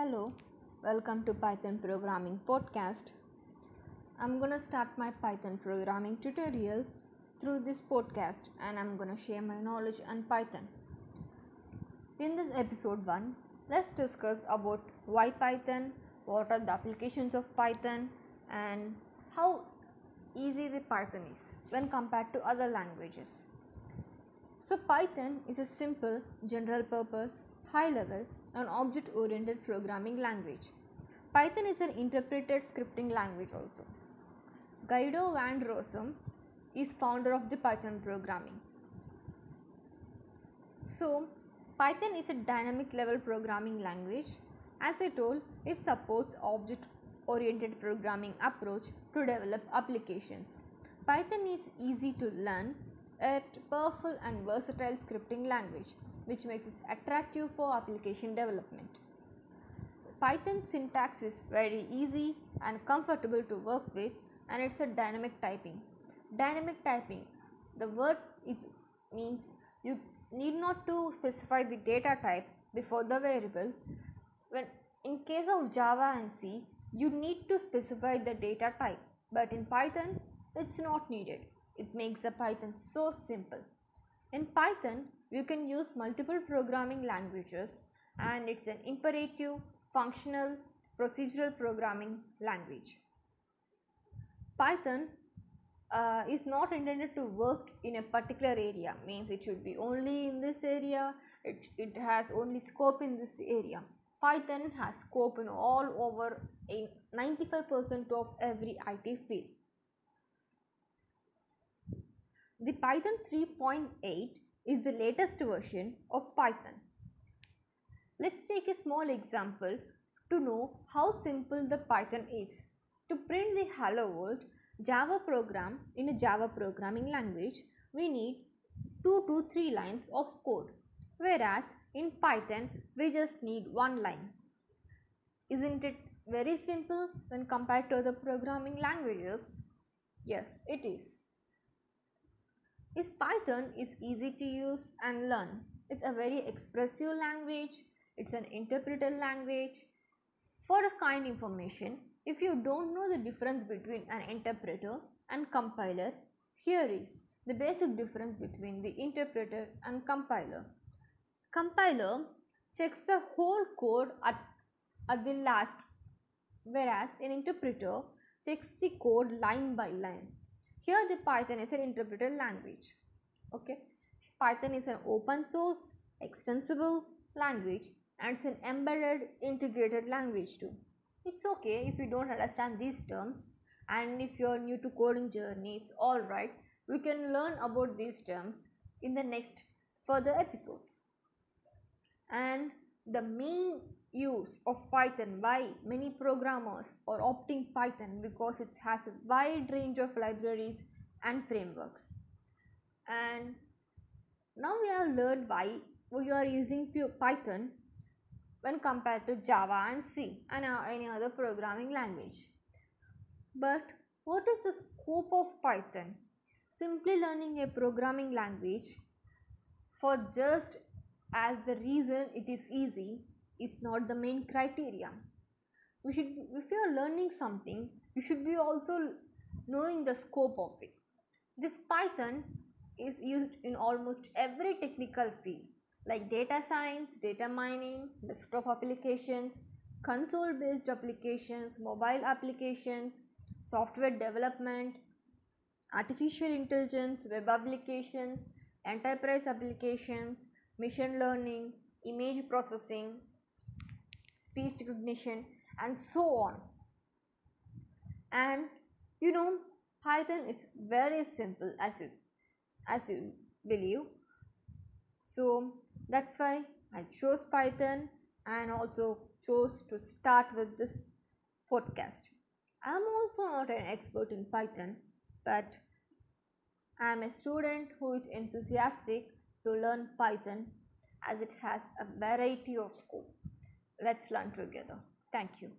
Hello, welcome to Python Programming Podcast. I'm to start my Python programming tutorial through this podcast and I'm to share my knowledge on Python. In this episode 1, let's discuss about why Python, what are the applications of Python and how easy the Python is when compared to other languages. So Python is a simple, general purpose, high level and object oriented programming language. Python is an interpreted scripting language also. Guido van Rossum is founder of the Python programming. So, Python is a dynamic level programming language. As I told, it supports object oriented programming approach to develop applications. Python is easy to learn a powerful and versatile scripting language which makes it attractive for application development. Python syntax is very easy and comfortable to work with and it's a dynamic typing. Dynamic typing, the word it means you need not to specify the data type before the variable. When in case of Java and C, you need to specify the data type, but in Python, it's not needed. It makes the Python so simple. In Python, you can use multiple programming languages and it's an imperative, functional, procedural programming language. Python uh, is not intended to work in a particular area means it should be only in this area it, it has only scope in this area python has scope in all over in 95% of every it field the Python 3.8 is the latest version of Python. Let's take a small example to know how simple the Python is. To print the hello world Java program in a Java programming language, we need 2 to 3 lines of code. Whereas in Python, we just need one line. Isn't it very simple when compared to other programming languages? Yes, it is is Python is easy to use and learn. It's a very expressive language. It's an interpreter language. For a kind information, if you don't know the difference between an interpreter and compiler, here is the basic difference between the interpreter and compiler. Compiler checks the whole code at, at the last, whereas an interpreter checks the code line by line. Here the Python is an interpreted language. Okay. Python is an open source, extensible language and it's an embedded integrated language too. It's okay if you don't understand these terms and if you're new to coding journey, it's alright. We can learn about these terms in the next further episodes. And the main use of Python why many programmers are opting Python because it has a wide range of libraries and frameworks and now we have learned why we are using Python when compared to Java and C and uh, any other programming language. But what is the scope of Python? Simply learning a programming language for just as the reason it is easy is not the main criteria. We should, if you are learning something, you should be also knowing the scope of it. This Python is used in almost every technical field like data science, data mining, desktop applications, console based applications, mobile applications, software development, artificial intelligence, web applications, enterprise applications, machine learning, image processing, speech recognition and so on. And you know python is very simple as you as you believe. So that's why i chose python and also chose to start with this podcast. I'm also not an expert in python but i'm a student who is enthusiastic to learn python as it has a variety of scope. Let's learn together. Thank you